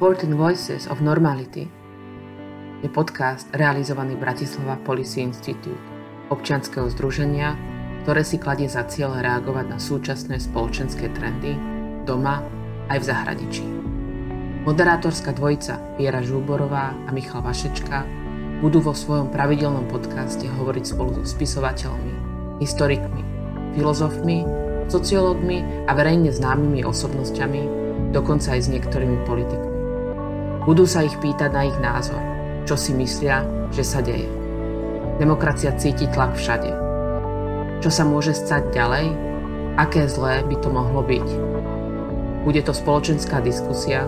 14 Voices of Normality je podcast realizovaný Bratislava Policy Institute, občianskeho združenia, ktoré si kladie za cieľ reagovať na súčasné spoločenské trendy doma aj v zahraničí. Moderátorská dvojica Viera Žúborová a Michal Vašečka budú vo svojom pravidelnom podcaste hovoriť spolu so spisovateľmi, historikmi, filozofmi, sociológmi a verejne známymi osobnosťami, dokonca aj s niektorými politikmi. Budú sa ich pýtať na ich názor, čo si myslia, že sa deje. Demokracia cíti tlak všade. Čo sa môže stať ďalej? Aké zlé by to mohlo byť? Bude to spoločenská diskusia,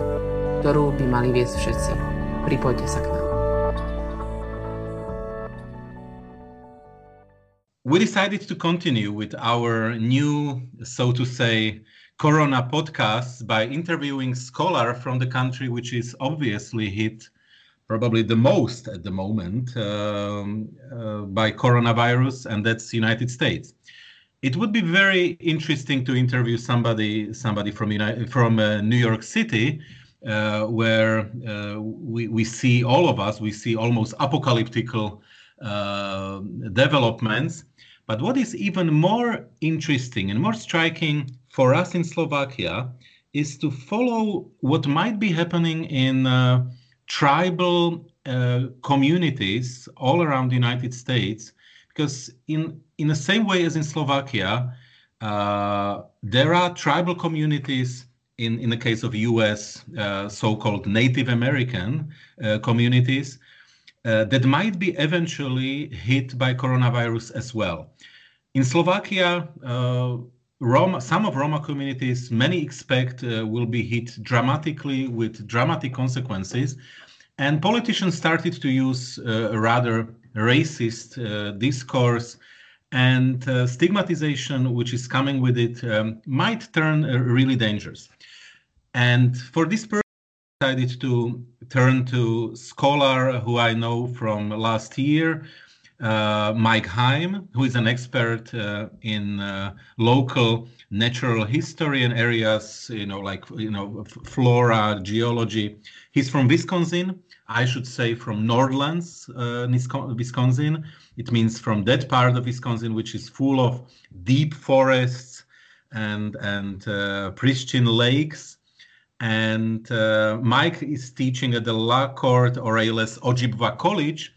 ktorú by mali viesť všetci. Pripojte sa k nám. We decided to continue with our new, so to say, Corona podcasts by interviewing scholar from the country which is obviously hit probably the most at the moment um, uh, by coronavirus, and that's United States. It would be very interesting to interview somebody somebody from United, from uh, New York City, uh, where uh, we we see all of us we see almost apocalyptical uh, developments. But what is even more interesting and more striking for us in Slovakia is to follow what might be happening in uh, tribal uh, communities all around the United States, because in in the same way as in Slovakia, uh, there are tribal communities. In, in the case of U.S. Uh, so-called Native American uh, communities uh, that might be eventually hit by coronavirus as well. In Slovakia, Roma, some of Roma communities, many expect uh, will be hit dramatically with dramatic consequences. And politicians started to use uh, rather racist uh, discourse and uh, stigmatization, which is coming with it, um, might turn really dangerous. And for this purpose, I decided to turn to scholar who I know from last year, uh, Mike Heim, who is an expert uh, in uh, local natural history and areas, you know, like you know, flora, geology. He's from Wisconsin. I should say from Northlands, uh, Wisconsin. It means from that part of Wisconsin, which is full of deep forests and and uh, pristine lakes and uh, Mike is teaching at the Lac Courte Oreilles Ojibwa College,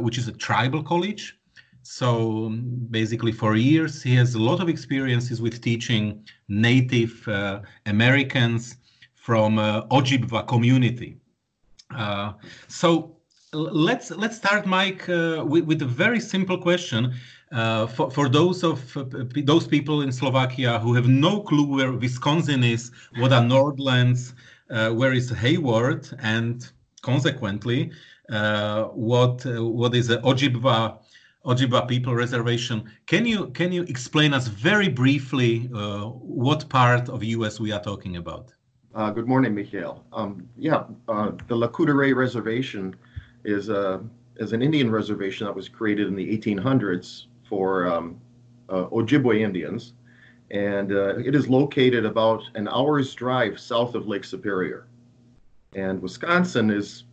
which is a tribal college. So um, basically, for years, he has a lot of experiences with teaching Native uh, Americans from uh, Ojibwa community. Uh, so let's let's start, Mike, uh, with, with a very simple question. Uh, for, for those of uh, those people in Slovakia who have no clue where Wisconsin is, what are Northlands, uh, where is Hayward, and consequently, uh, what uh, what is the Ojibwa Ojibwa People Reservation? Can you can you explain us very briefly what part of U.S. we are talking about? good morning, Michael. Um, yeah, the Lac Courte Oreilles Reservation is a is an Indian reservation that was created in the 1800s for um, uh, Ojibwe Indians, and uh, it is located about an hour's drive south of Lake Superior. And Wisconsin is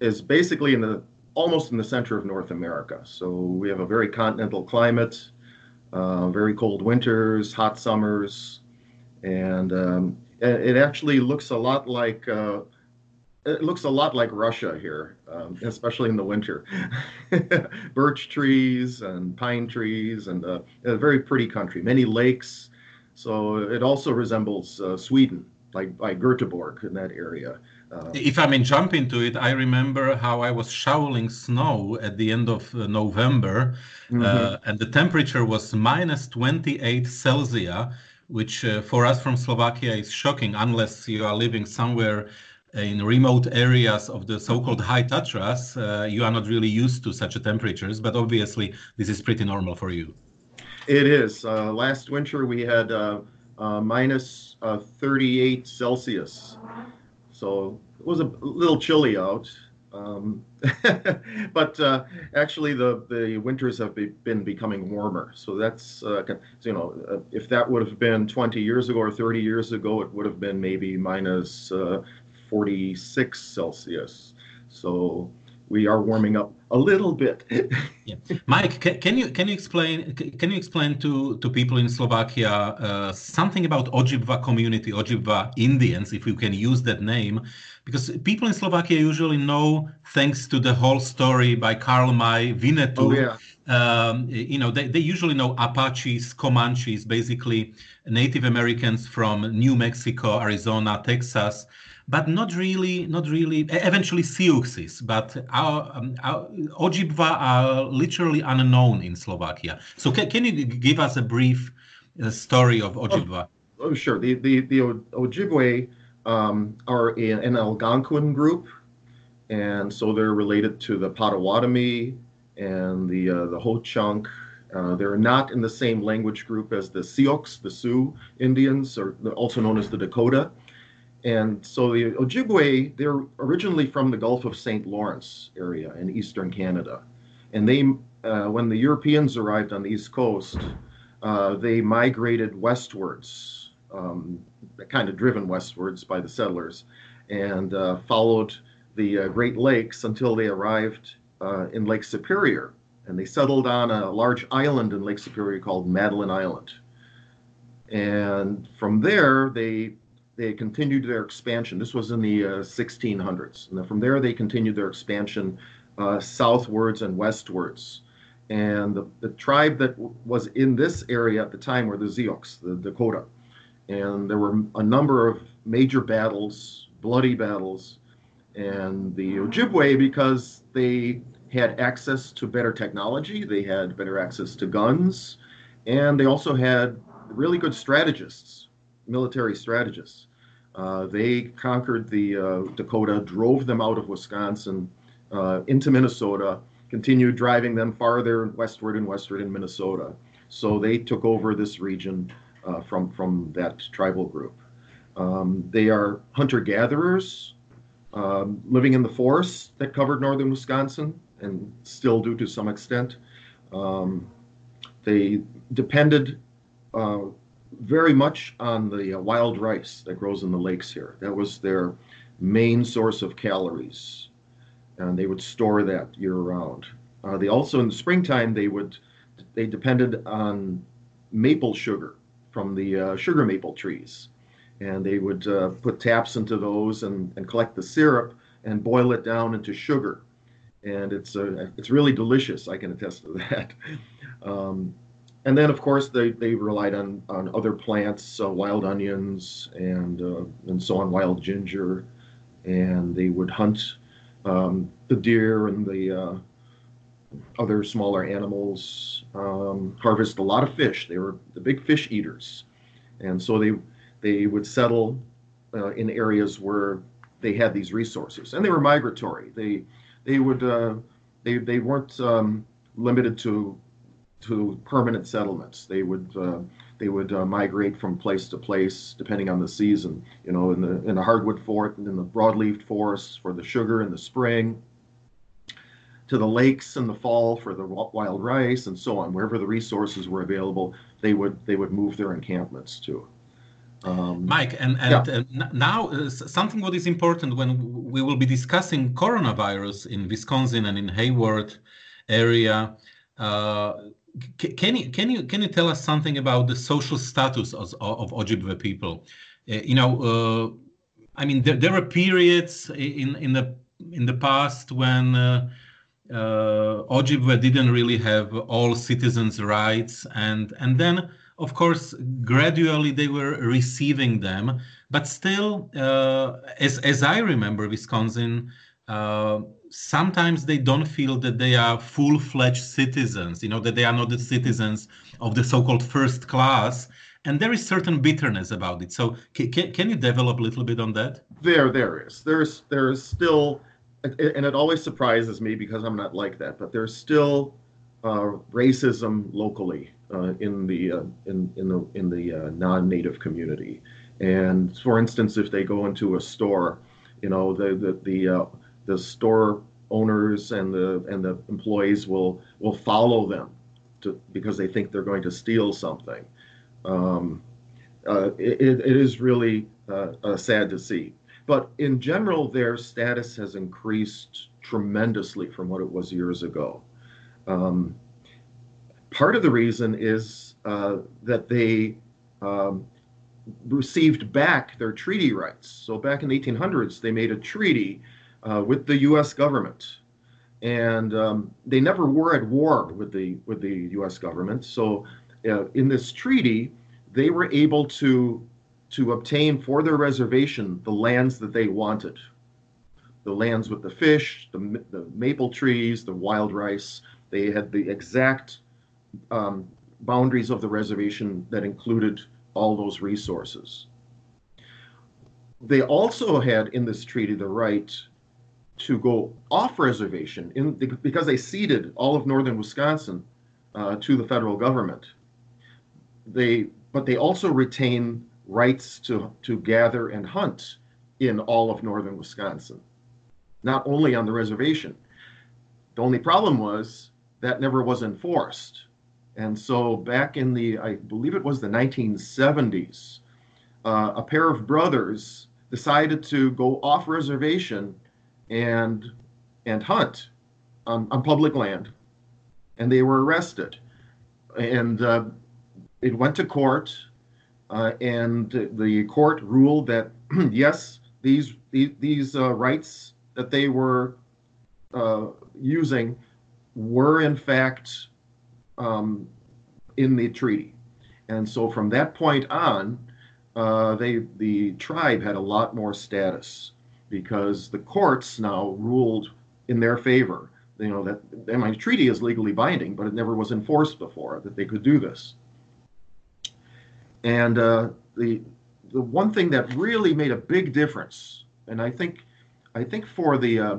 is basically in the almost in the center of North America. So we have a very continental climate, uh, very cold winters, hot summers, and um, it actually looks a lot like uh, it looks a lot like Russia here, um, especially in the winter. Birch trees and pine trees, and uh, a very pretty country. Many lakes, so it also resembles uh, Sweden, like by Göteborg in that area. Uh, if I may jump into it, I remember how I was shoveling snow at the end of uh, November, mm-hmm. Uh, and the temperature was minus 28 Celsius, which uh, for us from Slovakia is shocking, unless you are living somewhere in remote areas of the so-called high Tatras, uh, you are not really used to such temperatures, but obviously this is pretty normal for you. It is. Uh, last winter we had uh, uh minus, uh, 38 Celsius, so it was a little chilly out. Um, but uh, actually, the, the winters have be, been becoming warmer. So that's you know, if that would have been 20 years ago or 30 years ago, it would have been maybe minus 46 Celsius. So we are warming up a little bit. yeah. Mike, can, can, you can you explain can you explain to, to people in Slovakia uh, something about Ojibwa community, Ojibwa Indians, if you can use that name, because people in Slovakia usually know thanks to the whole story by Karl May, Winnetou. Oh, yeah. Um, you know, they, they usually know Apaches, Comanches, basically Native Americans from New Mexico, Arizona, Texas but not really, not really. Eventually, Siouxes, but our, um, our Ojibwa are literally unknown in Slovakia. So, can, can you give us a brief uh, story of Ojibwa? Oh, oh, sure. The the the Ojibwe um, are an Algonquin group, and so they're related to the Potawatomi and the uh, the Ho-Chunk. Uh, they're not in the same language group as the Sioux, the Sioux Indians, or also known as the Dakota. And so the Ojibwe, they're originally from the Gulf of St. Lawrence area in eastern Canada. And they, uh, when the Europeans arrived on the East Coast, uh, they migrated westwards, um, kind of driven westwards by the settlers, and uh, followed the uh, Great Lakes until they arrived uh, in Lake Superior. And they settled on a large island in Lake Superior called Madeline Island. And from there, they they continued their expansion. This was in the uh, 1600s. And then from there, they continued their expansion uh, southwards and westwards. And the, the tribe that w- was in this area at the time were the Sioux, the Dakota. And there were a number of major battles, bloody battles. And the Ojibwe, because they had access to better technology, they had better access to guns, and they also had really good strategists, military strategists. Uh, they conquered the uh, Dakota, drove them out of Wisconsin uh, into Minnesota, continued driving them farther westward and westward in Minnesota. So they took over this region uh, from from that tribal group. Um, they are hunter gatherers, um, living in the forests that covered northern Wisconsin and still do to some extent. Um, they depended uh, very much on the uh, wild rice that grows in the lakes here. That was their main source of calories, and they would store that year round. Uh, they also in the springtime they would they depended on maple sugar from the uh, sugar maple trees, and they would uh, put taps into those and, and collect the syrup and boil it down into sugar, and it's uh, it's really delicious. I can attest to that. Um, and then of course they, they relied on, on other plants, uh, wild onions and uh, and so on, wild ginger, and they would hunt um, the deer and the uh, other smaller animals, um, harvest a lot of fish. They were the big fish eaters, and so they they would settle uh, in areas where they had these resources, and they were migratory. They they would uh, they they weren't um, limited to to permanent settlements. They would uh, they would uh, migrate from place to place depending on the season. You know, in the in the hardwood forest, and in the broadleaf forests for the sugar in the spring, to the lakes in the fall for the wild rice, and so on. Wherever the resources were available, they would they would move their encampments to. Um, Mike, and, and yeah. uh, now uh, something what is important when we will be discussing coronavirus in Wisconsin and in Hayward area. Uh, can you can you can you tell us something about the social status of, of Ojibwe people? Uh, you know, uh, I mean, there, there were periods in in the in the past when uh, uh, Ojibwe didn't really have all citizens' rights, and and then of course gradually they were receiving them, but still, uh, as as I remember, Wisconsin. Uh, sometimes they don't feel that they are full-fledged citizens you know that they are not the citizens of the so-called first class and there is certain bitterness about it so can, can you develop a little bit on that there there is there's there's still and it always surprises me because i'm not like that but there's still uh, racism locally uh, in the uh, in in the in the uh, non-native community and for instance if they go into a store you know the the the uh, the store owners and the and the employees will will follow them to, because they think they're going to steal something. Um, uh, it, it is really sad to see. but in general, their status has increased tremendously from what it was years ago. Um, part of the reason is uh, that they um, received back their treaty rights. So back in the 1800s, they made a treaty uh, with the U.S. government, and um, they never were at war with the with the U.S. government. So uh, in this treaty, they were able to to obtain for their reservation the lands that they wanted, the lands with the fish, the, the maple trees, the wild rice. They had the exact um, boundaries of the reservation that included all those resources. They also had in this treaty the right to go off reservation in, because they ceded all of northern Wisconsin uh, to the federal government. They, but they also retain rights to, to gather and hunt in all of northern Wisconsin, not only on the reservation. The only problem was that never was enforced. And so back in the, I believe it was the 1970s, uh, a pair of brothers decided to go off reservation and and hunt on, on public land, and they were arrested. And uh, it went to court, uh, and the court ruled that yes, these these, these uh, rights that they were uh, using were in fact um, in the treaty. And so from that point on, uh, they the tribe had a lot more status because the courts now ruled in their favor. You know that the treaty is legally binding, but it never was enforced before that they could do this. And uh, the the one thing that really made a big difference, and I think I think for the uh,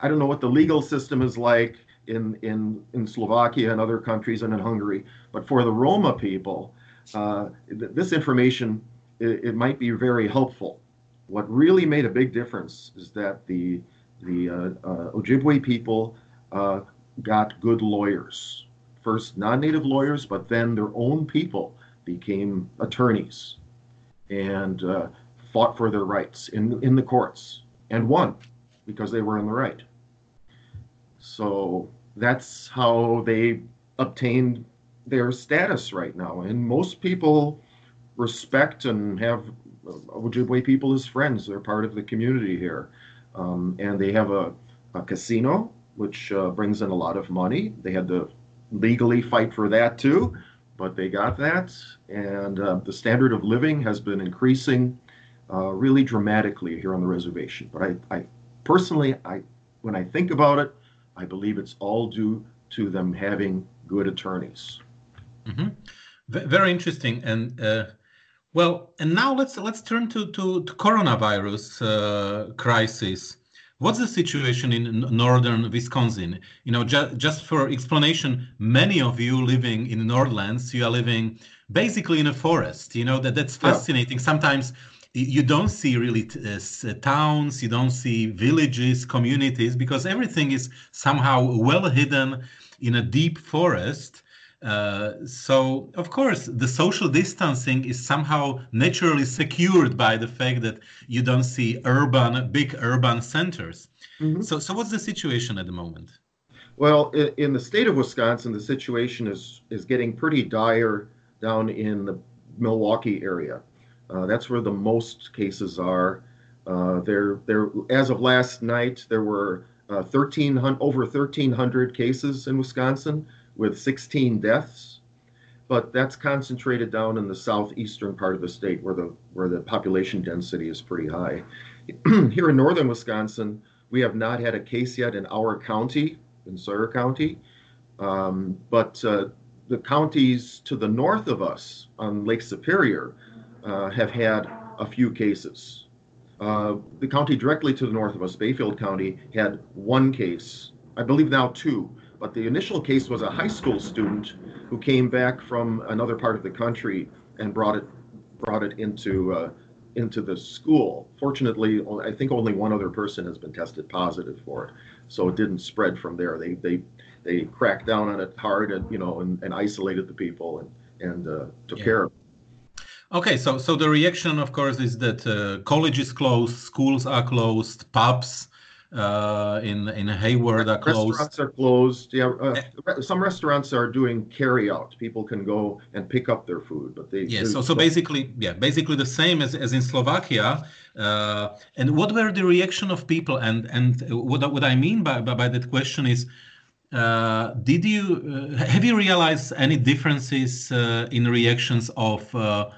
I don't know what the legal system is like in, in, in Slovakia and other countries and in Hungary. But for the Roma people, uh, th- this information, it, it, might be very helpful. What really made a big difference is that the, the uh, uh, Ojibwe people uh, got good lawyers. First, non native lawyers, but then their own people became attorneys and uh, fought for their rights in, in the courts and won because they were in the right. So that's how they obtained their status right now. And most people respect and have Ojibwe people as friends. They're part of the community here. Um, and they have a, a casino, which uh, brings in a lot of money. They had to legally fight for that too, but they got that. And uh, the standard of living has been increasing uh, really dramatically here on the reservation. But I, I personally, I when I think about it, I believe it's all due to them having good attorneys. Mm-hmm. V- very interesting. And uh, well, and now let's let's turn to to, to coronavirus uh, crisis. What's the situation in northern Wisconsin? You know, ju- just for explanation, many of you living in Northlands, you are living basically in a forest. You know that that's fascinating. Yeah. Sometimes you don't see really uh, uh, towns, you don't see villages, communities, because everything is somehow well hidden in a deep forest. Uh, so, of course, the social distancing is somehow naturally secured by the fact that you don't see urban, big urban centers. Mm-hmm. So, so what's the situation at the moment? Well, in, in the state of Wisconsin, the situation is is getting pretty dire down in the Milwaukee area. Uh, that's where the most cases are. Uh, there, there. As of last night, there were uh, 1300 over 1,300 cases in Wisconsin with 16 deaths. But that's concentrated down in the southeastern part of the state, where the where the population density is pretty high. Here in northern Wisconsin, we have not had a case yet in our county, in Sawyer County, um, but uh, the counties to the north of us on Lake Superior uh, have had a few cases. Uh, the county directly to the north of us, Bayfield County, had one case, I believe now two, but the initial case was a high school student who came back from another part of the country and brought it brought it into uh, into the school. Fortunately, I think only one other person has been tested positive for it, so it didn't spread from there. They they they cracked down on it hard and you know and, and isolated the people and and uh, took yeah. care of. Okay, so so the reaction, of course, is that uh, colleges closed, schools are closed, pubs uh, in in Hayward are closed. Restaurants are closed. Yeah, uh, some restaurants are doing carry out. People can go and pick up their food, but they. Yeah, so so basically, yeah, basically the same as, as in Slovakia. Uh, and what were the reaction of people? And and what what I mean by by, by that question is. Uh, did you uh, have you realized any differences uh, in reactions of uh,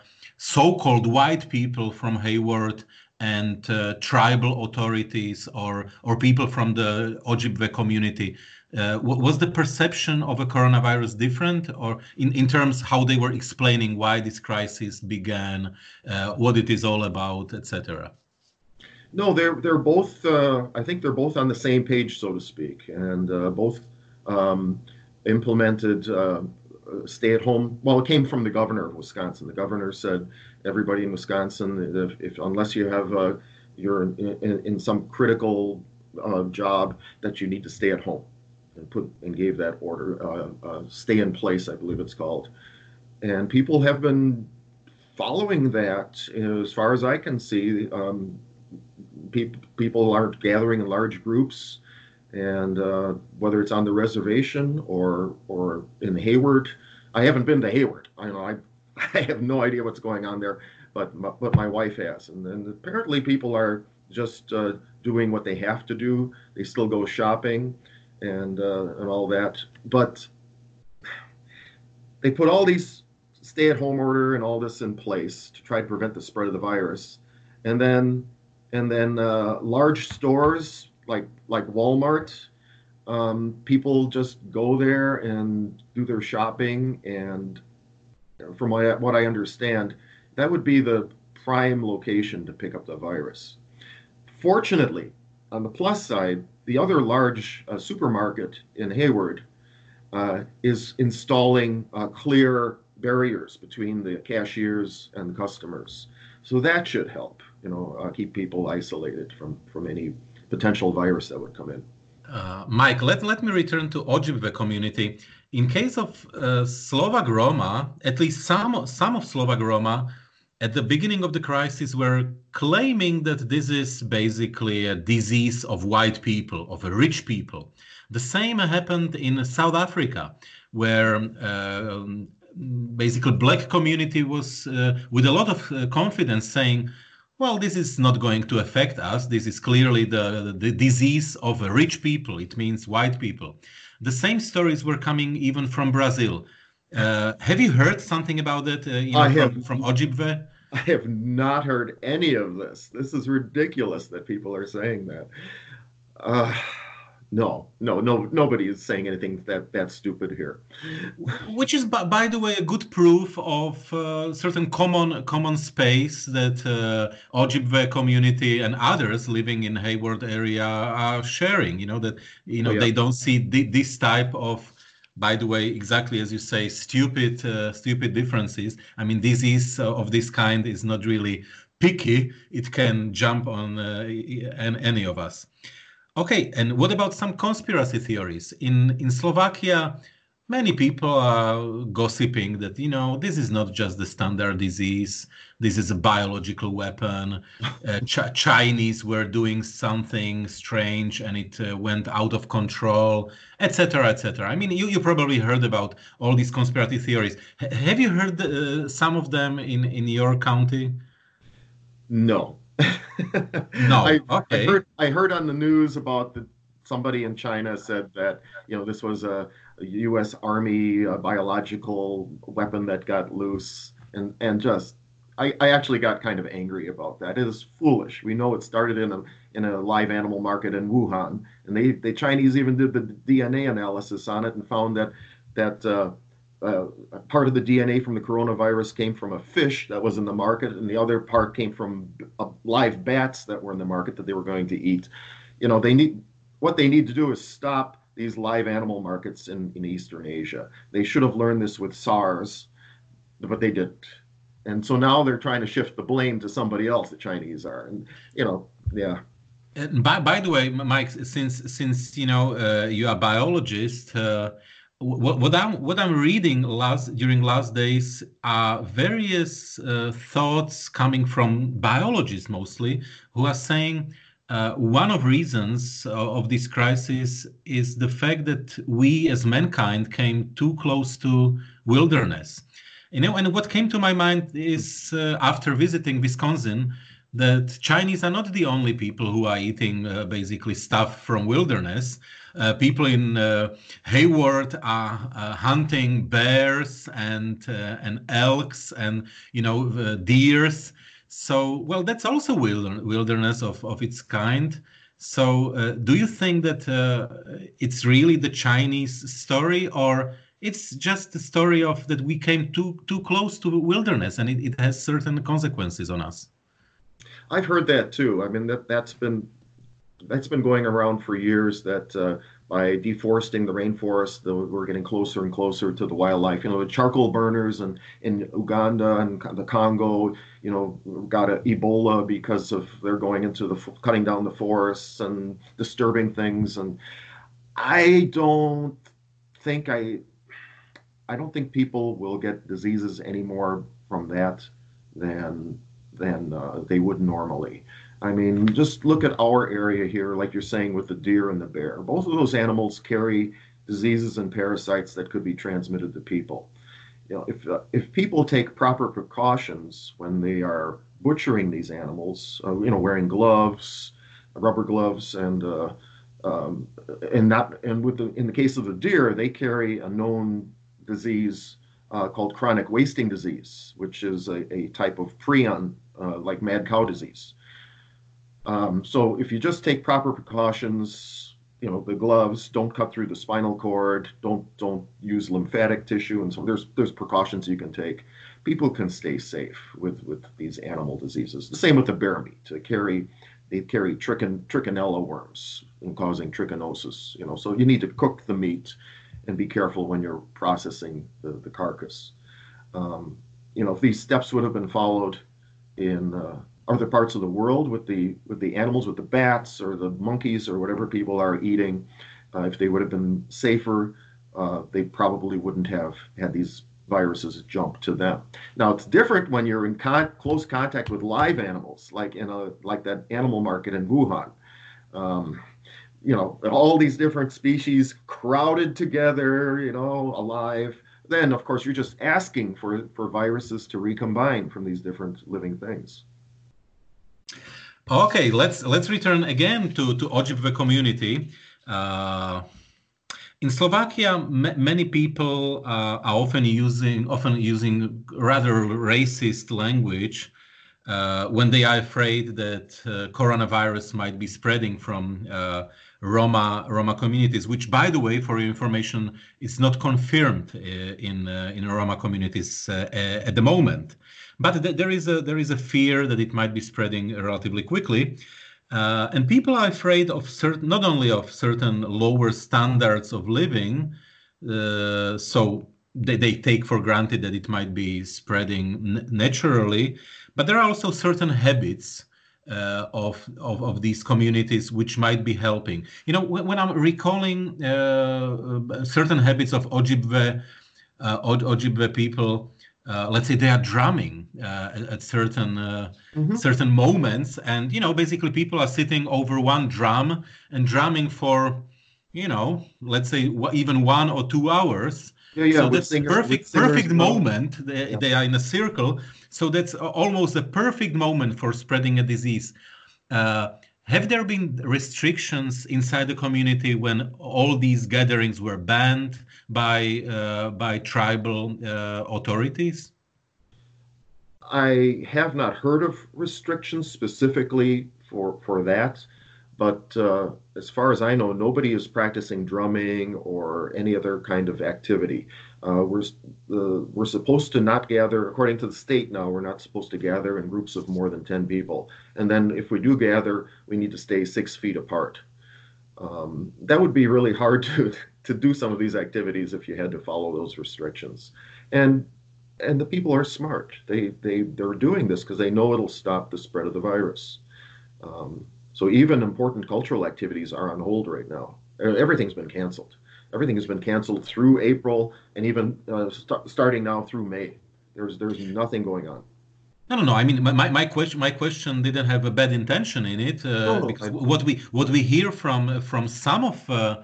so-called white people from Hayward and uh, tribal authorities or or people from the Ojibwe community. Uh, was the perception of a coronavirus different, or in, in terms how they were explaining why this crisis began, uh, what it is all about, etc.? No, they're they're both. Uh, I think they're both on the same page, so to speak, and uh, both um, implemented uh, stay at home. Well, it came from the governor of Wisconsin. The governor said everybody in Wisconsin, if, if unless you have uh, you're in, in, in, some critical uh, job, that you need to stay at home, and put and gave that order, uh, uh stay in place, I believe it's called, and people have been following that as far as I can see. Um, pe- people aren't gathering in large groups and uh, whether it's on the reservation or or in Hayward. I haven't been to Hayward. I know I I have no idea what's going on there, but my, but my wife has, and then apparently people are just uh, doing what they have to do. They still go shopping and uh, and all that, but they put all these stay-at-home order and all this in place to try to prevent the spread of the virus, and then and then uh, large stores like like Walmart, um, people just go there and do their shopping, and from what I, understand, that would be the prime location to pick up the virus. Fortunately, on the plus side, the other large uh, supermarket in Hayward uh, is installing uh, clear barriers between the cashiers and the customers. So that should help, you know, uh, keep people isolated from from any potential virus that would come in. Uh, Mike, let, let me return to Ojibwe community. In case of uh, Slovak Roma, at least some, some of Slovak Roma at the beginning of the crisis were claiming that this is basically a disease of white people, of rich people. The same happened in South Africa, where uh, basically black community was uh, with a lot of uh, confidence saying well, this is not going to affect us. This is clearly the, the disease of rich people. It means white people. The same stories were coming even from Brazil. Uh, have you heard something about that uh, you know, from, from Ojibwe? I have not heard any of this. This is ridiculous that people are saying that. Uh, no, no, no, nobody is saying anything that that stupid here. Which is, by, the way, a good proof of uh, certain common common space that uh, Ojibwe community and others living in Hayward area are sharing. You know that you know oh, yeah. they don't see this type of by the way, exactly as you say, stupid, uh, stupid differences. I mean, disease of this kind is not really picky. It can jump on uh, any of us. Okay, and what about some conspiracy theories? In in Slovakia, many people are gossiping that you know this is not just the standard disease. This is a biological weapon. Uh, Ch- Chinese were doing something strange and it uh, went out of control, etc., etc. I mean, you, you probably heard about all these conspiracy theories. H- have you heard uh, some of them in in your county? No, no. I, okay. I heard, I heard on the news about the somebody in China said that you know this was a, a U.S. Army a biological weapon that got loose, and and just I, I actually got kind of angry about that. It is foolish. We know it started in a in a live animal market in Wuhan, and they the Chinese even did the DNA analysis on it and found that that uh, uh, part of the DNA from the coronavirus came from a fish that was in the market, and the other part came from uh, live bats that were in the market that they were going to eat. You know, they need what they need to do is stop these live animal markets in, in Eastern Asia. They should have learned this with SARS, but they didn't. And so now they're trying to shift the blame to somebody else. The Chinese are, and you know, yeah. And by, by the way, Mike, since since you know uh, you are a biologist, uh, what, I'm what I'm reading last during last days are various uh, thoughts coming from biologists mostly who are saying uh, one of reasons of this crisis is the fact that we as mankind came too close to wilderness. You know, and what came to my mind is uh, after visiting Wisconsin, that Chinese are not the only people who are eating uh, basically stuff from wilderness. Uh, people in uh, Hayward are uh, hunting bears and uh, and elks and you know uh, deers. So well, that's also wilderness of of its kind. So do you think that it's really the Chinese story or? It's just the story of that we came too too close to wilderness, and it, it has certain consequences on us. I've heard that too. I mean that that's been that's been going around for years. That uh, by deforesting the rainforest, the, we're getting closer and closer to the wildlife. You know, the charcoal burners and in Uganda and the Congo, you know, got a Ebola because of they're going into the cutting down the forests and disturbing things. And I don't think I I don't think people will get diseases anymore from that than than uh, they would normally. I mean, just look at our area here, like you're saying with the deer and the bear. Both of those animals carry diseases and parasites that could be transmitted to people. You know, if uh, if people take proper precautions when they are butchering these animals, uh, you know, wearing gloves, rubber gloves, and uh, um, and not and with the in the case of the deer, they carry a known disease uh, called chronic wasting disease, which is a, a type of prion uh, like mad cow disease. Um, so if you just take proper precautions, you know the gloves, don't cut through the spinal cord, don't don't use lymphatic tissue, and so there's there's precautions you can take. People can stay safe with with these animal diseases. The same with the bear meat. They carry they carry trichin, trichinella worms and causing trichinosis. You know, so you need to cook the meat and be careful when you're processing the, the carcass. Um, you know, if these steps would have been followed in uh, other parts of the world with the with the animals, with the bats or the monkeys or whatever people are eating. Uh, if they would have been safer, uh, they probably wouldn't have had these viruses jump to them. Now it's different when you're in con- close contact with live animals, like in a like that animal market in Wuhan. Um, you know, all these different species crowded together, you know, alive. Then, of course, you're just asking for, for viruses to recombine from these different living things. Okay, let's let's return again to to Ojibwe community. Uh, in Slovakia, many people uh, are often using often using rather racist language uh, when they are afraid that uh, coronavirus might be spreading from uh, Roma Roma communities, which, by the way, for your information, is not confirmed uh, in uh, in Roma communities uh, at the moment. But th- there is a there is a fear that it might be spreading relatively quickly. And people are afraid of certain, not only of certain lower standards of living, so they, they take for granted that it might be spreading n- naturally, but there are also certain habits uh, of, of, of these communities which might be helping. You know, when, when I'm recalling uh, uh certain habits of Ojibwe, uh, Ojibwe people, uh, let's say they are drumming uh, at certain mm-hmm. certain moments, and you know, basically people are sitting over one drum and drumming for, you know, let's say even one or two hours. Yeah, yeah, so that's singers, perfect perfect moment. They, yeah. they are in a circle so that's almost a perfect moment for spreading a disease. Uh, have there been restrictions inside the community when all these gatherings were banned by uh, by tribal uh, authorities? I have not heard of restrictions specifically for for that, but uh, as far as I know, nobody is practicing drumming or any other kind of activity. Uh, we're uh, we're supposed to not gather, according to the state now, we're not supposed to gather in groups of more than 10 people. And then if we do gather, we need to stay six feet apart. Um, that would be really hard to, to do some of these activities if you had to follow those restrictions. And and the people are smart. They they they're doing this because they know it'll stop the spread of the virus. Um, so even important cultural activities are on hold right now. Everything's been canceled everything has been canceled through April and even uh, st- starting now through May. There's there's nothing going on. No, no, no. I mean, my, my question my question didn't have a bad intention in it. Uh, no, no, because I, what we what we hear from from some of uh,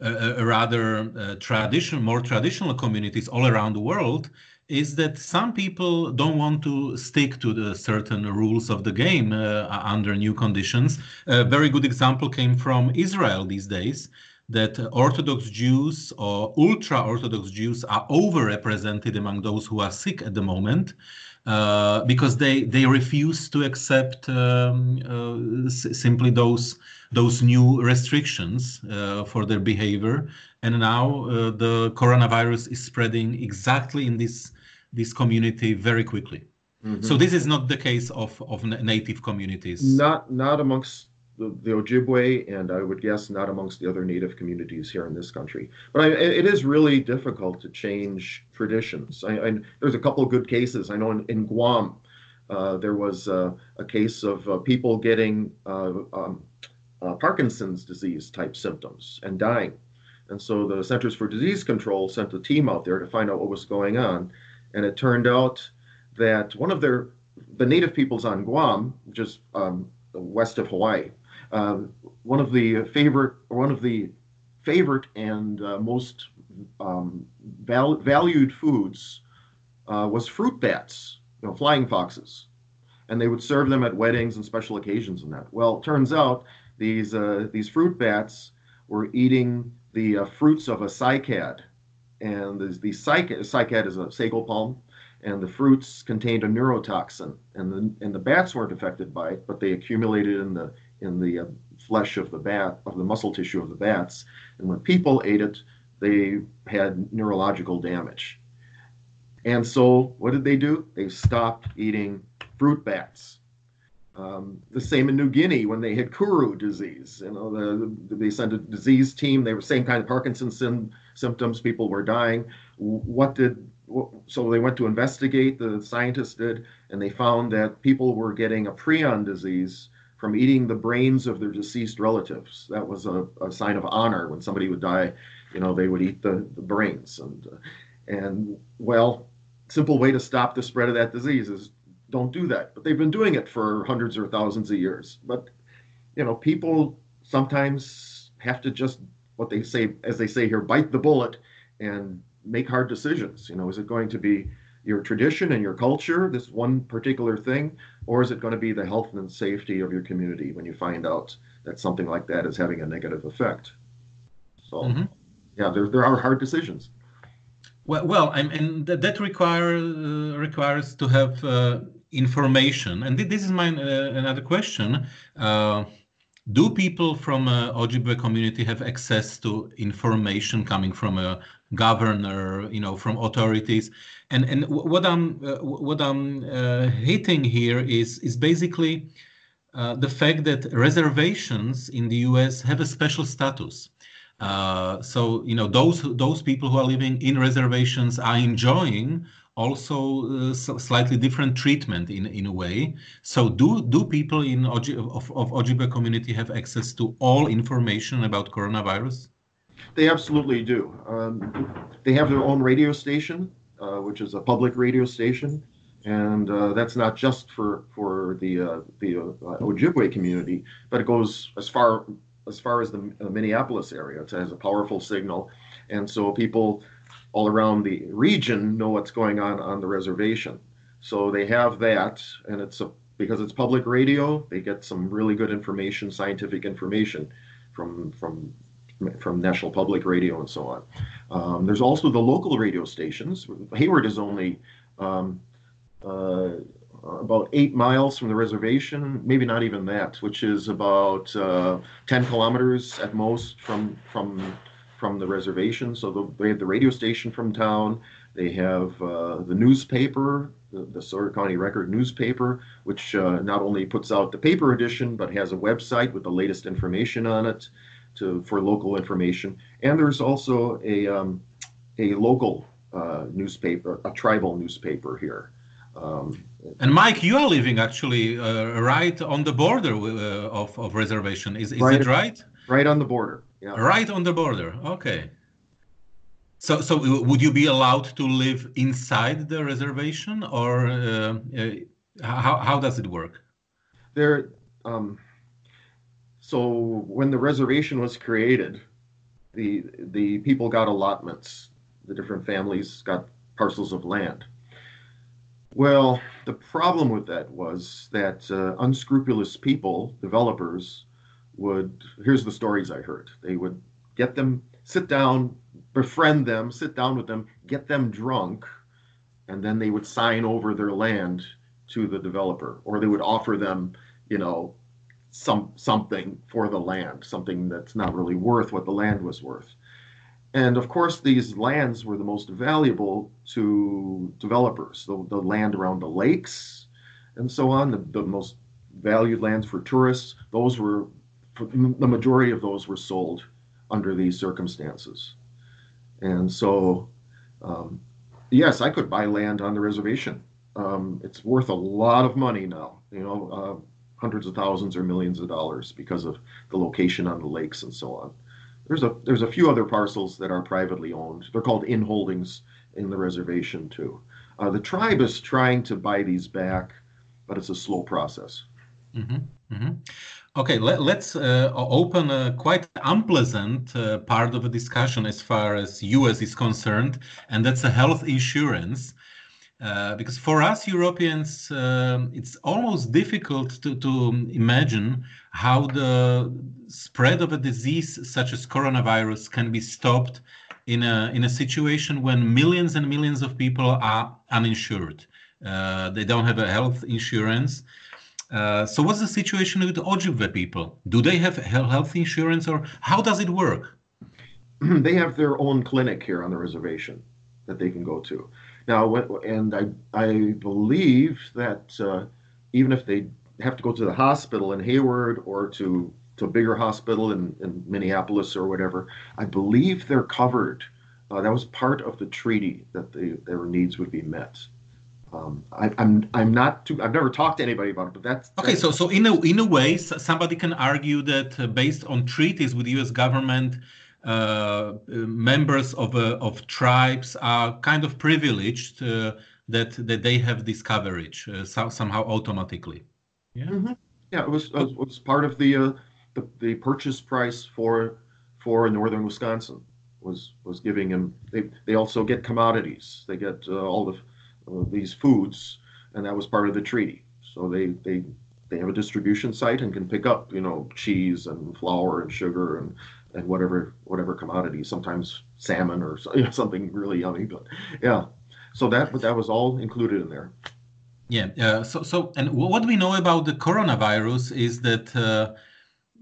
uh, rather uh, traditional, more traditional communities all around the world is that some people don't want to stick to the certain rules of the game uh, under new conditions. A very good example came from Israel these days that Orthodox Jews or ultra Orthodox Jews are overrepresented among those who are sick at the moment. Uh, because they they refuse to accept um, uh, simply those those new restrictions uh, for their behavior, and now uh, the coronavirus is spreading exactly in this this community very quickly. Mm-hmm. So this is not the case of of native communities. Not not amongst the, the, Ojibwe, and I would guess not amongst the other native communities here in this country. But I, it is really difficult to change traditions. I, I, there's a couple of good cases. I know in, in Guam, uh, there was uh, a case of uh, people getting uh, um, uh, Parkinson's disease type symptoms and dying. And so the Centers for Disease Control sent a team out there to find out what was going on. And it turned out that one of their the native peoples on Guam, which is um, west of Hawaii, um, one of the favorite, one of the favorite and uh, most um, val- valued foods uh, was fruit bats, you know, flying foxes, and they would serve them at weddings and special occasions and that. Well, it turns out these uh, these fruit bats were eating the uh, fruits of a cycad, and the, the cycad, cycad is a sago palm, and the fruits contained a neurotoxin, and the and the bats weren't affected by it, but they accumulated in the in the uh, flesh of the bat, of the muscle tissue of the bats. And when people ate it, they had neurological damage. And so, what did they do? They stopped eating fruit bats. Um, the same in New Guinea when they had Kuru disease. You know, the, they sent a disease team. They were same kind of Parkinson's sim- symptoms. People were dying. What did so they went to investigate. The scientists did, and they found that people were getting a prion disease from eating the brains of their deceased relatives. That was a, a sign of honor. When somebody would die, you know, they would eat the, the brains. And, uh, and well, simple way to stop the spread of that disease is don't do that. But they've been doing it for hundreds or thousands of years. But, you know, people sometimes have to just, what they say, as they say here, bite the bullet and make hard decisions. You know, is it going to be your tradition and your culture, this one particular thing, or is it going to be the health and safety of your community when you find out that something like that is having a negative effect? So, mm-hmm. yeah, there, there are hard decisions. Well, well, and that require uh, requires to have uh, information. And this is my uh, another question. Uh, do people from uh, Ojibwe community have access to information coming from a governor, you know, from authorities? And and what I'm uh, what I'm uh, hitting here is is basically uh, the fact that reservations in the U.S. have a special status. Uh, so you know those those people who are living in reservations are enjoying also uh, slightly different treatment in in a way. So do do people in of, of Ojibwe community have access to all information about coronavirus? They absolutely do. Um, they have their own radio station, uh, which is a public radio station, and uh, that's not just for for the uh, the uh, Ojibwe community, but it goes as far as far as the Minneapolis area. It has a powerful signal, and so people all around the region know what's going on on the reservation. So they have that, and it's a because it's public radio, they get some really good information, scientific information from from from National Public Radio and so on. Um, there's also the local radio stations. Hayward is only um, uh, about eight miles from the reservation, maybe not even that, which is about uh, 10 kilometers at most from from from the reservation. So the, they have the radio station from town. They have uh, the newspaper, the, the Sawyer County Record newspaper, which uh, not only puts out the paper edition but has a website with the latest information on it to for local information. And there's also a um, a local uh, newspaper, a tribal newspaper here. Um, and Mike, you are living actually uh, right on the border uh, of, of reservation. Is, is right, it right? Right on the border. Yeah. Right on the border. Okay. So, so would you be allowed to live inside the reservation, or uh, uh, how how does it work? There, um, so when the reservation was created, the the people got allotments. The different families got parcels of land. Well, the problem with that was that uh, unscrupulous people, developers, would here's the stories I heard. They would get them, sit down, befriend them, sit down with them, get them drunk, and then they would sign over their land to the developer, or they would offer them, you know, some something for the land, something that's not really worth what the land was worth. And of course, these lands were the most valuable to developers, the, the land around the lakes and so on, the, the most valued lands for tourists, those were, the majority of those were sold under these circumstances. And so, um, yes, I could buy land on the reservation. Um, it's worth a lot of money now, you know, uh, hundreds of thousands or millions of dollars because of the location on the lakes and so on. There's a there's a few other parcels that are privately owned. They're called in holdings in the reservation too. Uh, the tribe is trying to buy these back, but it's a slow process. Mm-hmm. Mm-hmm. Okay, let, us uh, open a quite unpleasant uh, part of the discussion as far as US is concerned, and that's a health insurance. Uh, because for us Europeans, uh, it's almost difficult to, to imagine how the spread of a disease such as coronavirus can be stopped in a, in a situation when millions and millions of people are uninsured. Uh, they don't have a health insurance. Uh, so what's the situation with Ojibwe people? Do they have health insurance or how does it work? they have their own clinic here on the reservation that they can go to. Now, and I, I believe that uh, even if they have to go to the hospital in Hayward or to, to a bigger hospital in, in Minneapolis or whatever, I believe they're covered. Uh, that was part of the treaty that they, their needs would be met. Um, I, am I'm, I'm not too. I've never talked to anybody about it, but that's okay. That's, so so in a in a way, somebody can argue that uh, based on treaties with U.S. government, uh, members of uh, of tribes are kind of privileged uh, that that they have this coverage uh, so, somehow automatically. Yeah. Mm-hmm. Yeah, it was it was part of the, uh, the the purchase price for for northern Wisconsin was was giving them. They they also get commodities. They get all the uh, these foods, and that was part of the treaty. So they they they have a distribution site and can pick up you know cheese and flour and sugar and and whatever whatever commodities. Sometimes salmon or something really yummy, but yeah. So that but that was all included in there. Yeah. Uh, so so and what we know about the coronavirus is that. Uh,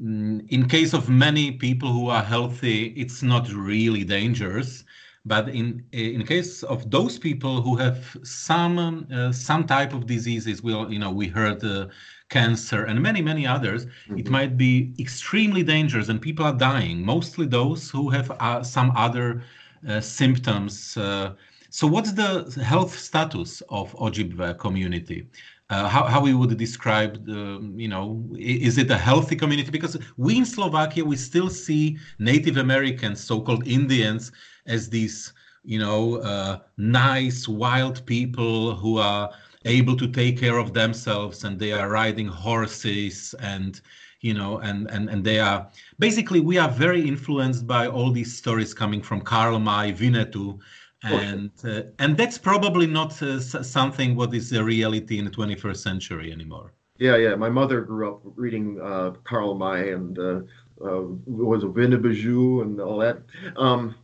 mm, in case of many people who are healthy, it's not really dangerous. But in in case of those people who have some uh, some type of diseases, we you know we heard uh, cancer and many many others, mm-hmm. it might be extremely dangerous, and people are dying. Mostly those who have uh, some other uh, symptoms. Uh, so, what's the health status of Ojibwe community? Uh, how, how we would describe the, you know, is it a healthy community? Because we in Slovakia, we still see Native Americans, so-called Indians, as these you know uh, nice wild people who are able to take care of themselves and they are riding horses and you know and and and they are basically we are very influenced by all these stories coming from Karl May Winnetou and uh, and that's probably not uh, something what is the reality in the 21st century anymore. Yeah yeah. My mother grew up reading uh, Karl May and uh, uh, was a Winnebago and all that. Um,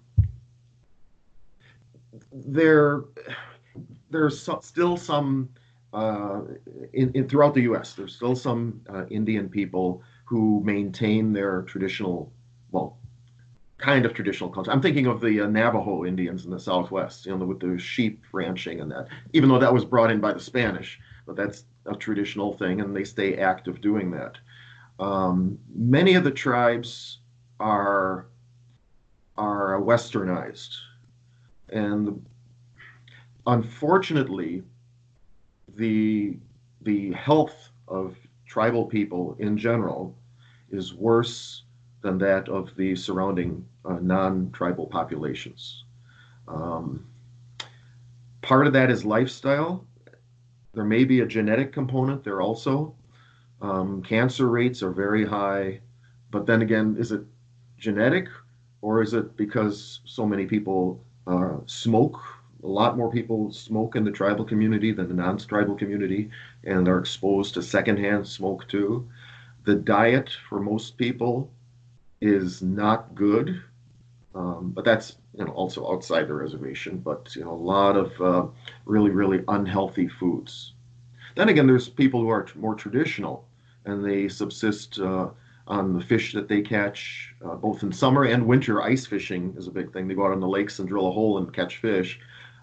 there there's so, still some uh, in, in, throughout the U.S. There's still some uh, Indian people who maintain their traditional, well, kind of traditional culture. I'm thinking of the uh, Navajo Indians in the Southwest, you know, with the sheep ranching and that. Even though that was brought in by the Spanish, but that's a traditional thing, and they stay active doing that. Um, many of the tribes are are westernized and unfortunately, the the health of tribal people in general is worse than that of the surrounding uh, non-tribal populations. Um, part of that is lifestyle. There may be a genetic component there also. Um, cancer rates are very high, but then again, is it genetic or is it because so many people uh, smoke? A lot more people smoke in the tribal community than the non tribal community and are exposed to secondhand smoke too. The diet for most people is not good, um, but that's you know, also outside the reservation. But you know, a lot of uh, really, really unhealthy foods. Then again, there's people who are more traditional and they subsist uh, on the fish that they catch, uh, both in summer and winter. Ice fishing is a big thing. They go out on the lakes and drill a hole and catch fish.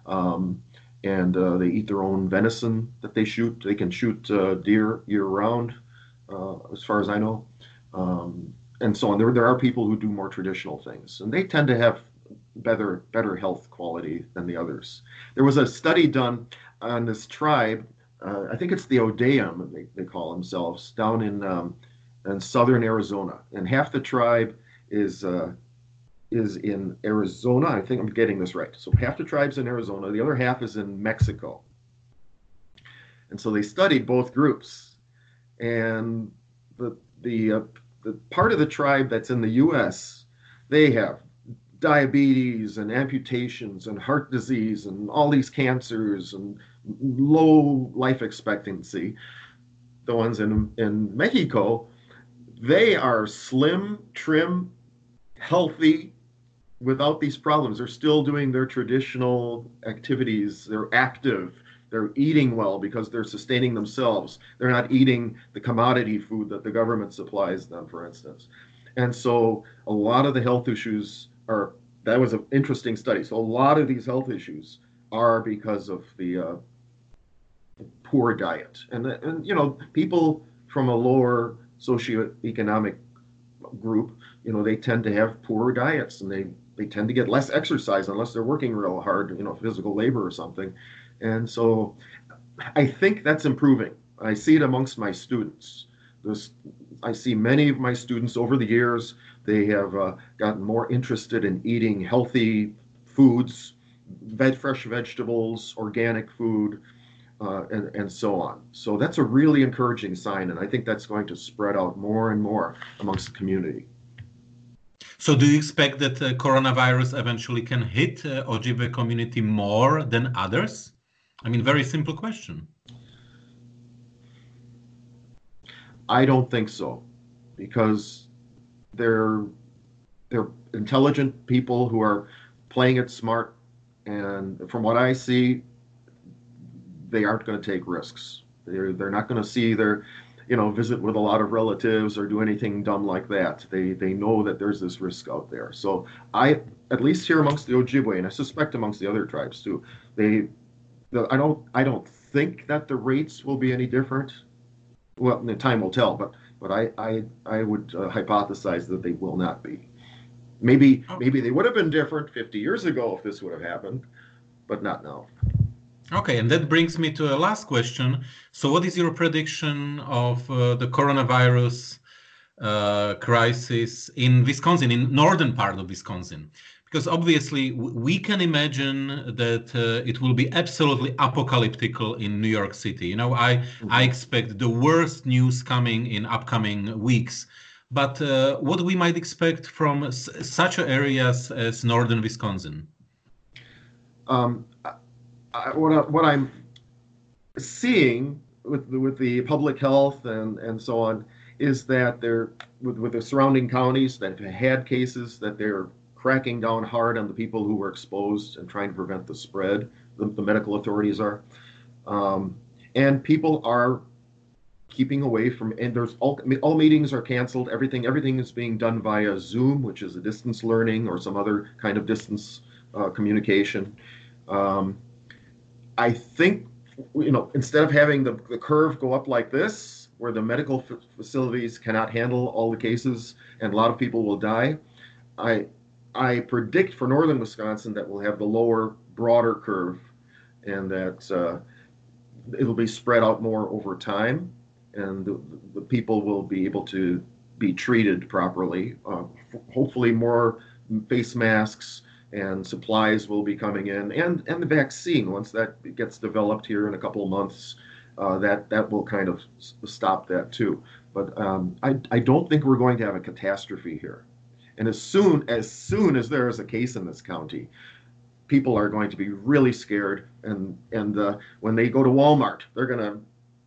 Um, and uh, they eat their own venison that they shoot. They can shoot uh, deer year round, uh, as far as I know, um, and so on. There, there are people who do more traditional things, and they tend to have better better health quality than the others. There was a study done on this tribe. Uh, I think it's the O'odham, they, they call themselves, down in um, in southern Arizona, and half the tribe is uh, is in Arizona. I think I'm getting this right. So half the tribe's in Arizona, the other half is in Mexico. And so they studied both groups, and the the uh, the part of the tribe that's in the U.S. they have diabetes and amputations and heart disease and all these cancers and low life expectancy. The ones in in Mexico, they are slim, trim, healthy, without these problems. They're still doing their traditional activities. They're active. They're eating well because they're sustaining themselves. They're not eating the commodity food that the government supplies them, for instance. And so a lot of the health issues are, that was an interesting study. So a lot of these health issues are because of the uh, poor diet. And, and, you know, people from a lower socioeconomic group, you know, they tend to have poorer diets and they they tend to get less exercise unless they're working real hard, you know, physical labor or something. And so I think that's improving. I see it amongst my students. There's, I see many of my students over the years, they have uh, gotten more interested in eating healthy foods, veg, fresh vegetables, organic food, uh, and, and so on. So that's a really encouraging sign, and I think that's going to spread out more and more amongst the community. So, do you expect that uh, coronavirus eventually can hit uh, Ojibwe community more than others? I mean, very simple question. I don't think so, because they're they're intelligent people who are playing it smart, and from what I see, they aren't going to take risks. They're they're not going to see their you know, visit with a lot of relatives or do anything dumb like that. They they know that there's this risk out there. So I, at least here amongst the Ojibwe, and I suspect amongst the other tribes too, they, the, I don't I don't think that the rates will be any different. Well, the time will tell, but but I I I would uh, hypothesize that they will not be. Maybe maybe they would have been different 50 years ago if this would have happened, but not now. Okay, and that brings me to a last question. So, what is your prediction of uh, the coronavirus uh, crisis in Wisconsin, in northern part of Wisconsin? Because obviously, we can imagine that uh, it will be absolutely apocalyptical in New York City. You know, I mm-hmm. I expect the worst news coming in upcoming weeks. But uh, what we might expect from such areas as northern Wisconsin? Um, what, I, what I'm seeing with with the public health and, and so on is that they're with, with the surrounding counties that have had cases that they're cracking down hard on the people who were exposed and trying to prevent the spread. The, the medical authorities are, um, and people are keeping away from. And there's all all meetings are canceled. Everything everything is being done via Zoom, which is a distance learning or some other kind of distance uh, communication. Um, I think you know instead of having the, the curve go up like this, where the medical facilities cannot handle all the cases and a lot of people will die, I I predict for northern Wisconsin that we'll have the lower, broader curve, and that uh, it'll be spread out more over time, and the, the people will be able to be treated properly. Uh, hopefully, more face masks, and supplies will be coming in, and and the vaccine once that gets developed here in a couple of months, uh, that that will kind of stop that too. But um, I I don't think we're going to have a catastrophe here, and as soon as soon as there is a case in this county, people are going to be really scared, and and uh, when they go to Walmart, they're gonna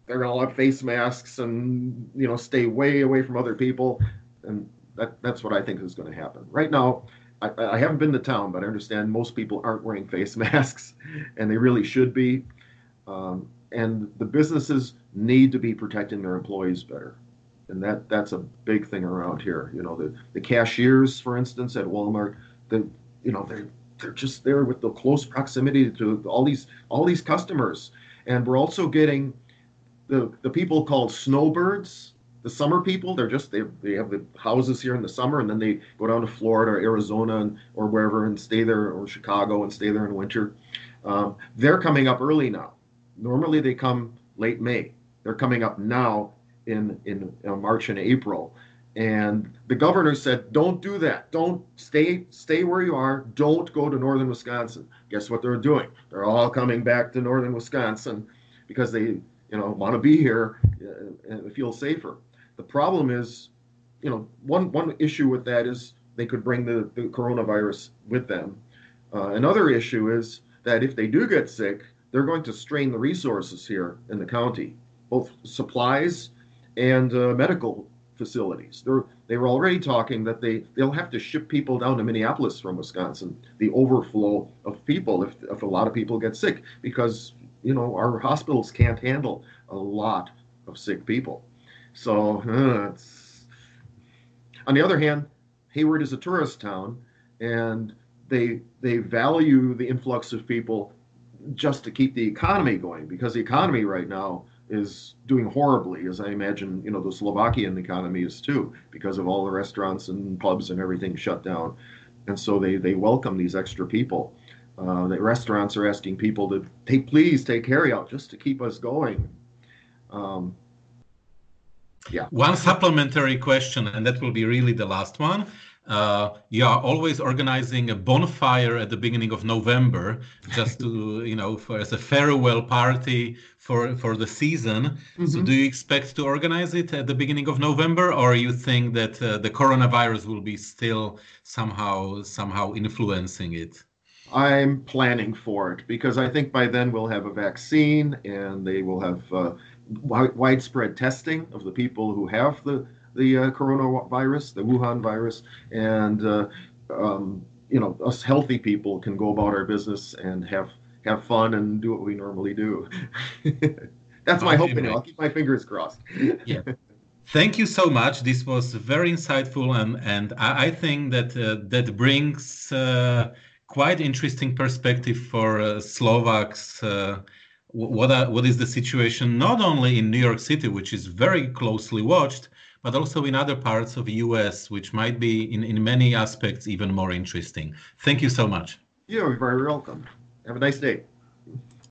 they're gonna have face masks and you know stay way away from other people, and that that's what I think is going to happen. Right now, I, I, haven't been to town, but I understand most people aren't wearing face masks, and they really should be. Um, and the businesses need to be protecting their employees better, and that that's a big thing around here. You know, the the cashiers, for instance, at Walmart, the you know they're they're just there with the close proximity to all these all these customers, and we're also getting the the people called snowbirds the summer people. They're just they, they have the houses here in the summer and then they go down to florida or arizona and, or wherever and stay there or chicago and stay there in winter. Um, they're coming up early now. Normally they come late may. They're coming up now in in uh, march and april. And the governor said don't do that. Don't stay stay where you are. Don't go to northern wisconsin. Guess what they're doing? They're all coming back to northern wisconsin because they you know want to be here uh, and feel safer. The problem is, you know, one one issue with that is they could bring the, the coronavirus with them. Uh, another issue is that if they do get sick, they're going to strain the resources here in the county, both supplies and uh, medical facilities. They're they were already talking that they they'll have to ship people down to Minneapolis from Wisconsin. The overflow of people if if a lot of people get sick because you know our hospitals can't handle a lot of sick people. So uh, on the other hand, Hayward is a tourist town, and they they value the influx of people just to keep the economy going because the economy right now is doing horribly, as I imagine you know the Slovakian economy is too, because of all the restaurants and pubs and everything shut down, and so they they welcome these extra people. Uh, the restaurants are asking people to take please take carry out just to keep us going. Um, yeah. One supplementary question, and that will be really the last one. Uh, you are always organizing a bonfire at the beginning of November, just to you know, for as a farewell party for for the season. Mm-hmm. So, do you expect to organize it at the beginning of November, or you think that uh, the coronavirus will be still somehow somehow influencing it? I'm planning for it because I think by then we'll have a vaccine and they will have uh, widespread testing of the people who have the the uh, coronavirus, the Wuhan virus, and uh, um, you know us healthy people can go about our business and have have fun and do what we normally do. That's my hope. I'll keep my fingers crossed. yeah. Thank you so much. This was very insightful, and and I, I think that uh, that brings uh, quite interesting perspective for uh, Slovaks uh, what are, what is the situation not only in New York City, which is very closely watched, but also in other parts of the US, which might be in, in many aspects even more interesting. Thank you so much. You're very welcome. Have a nice day.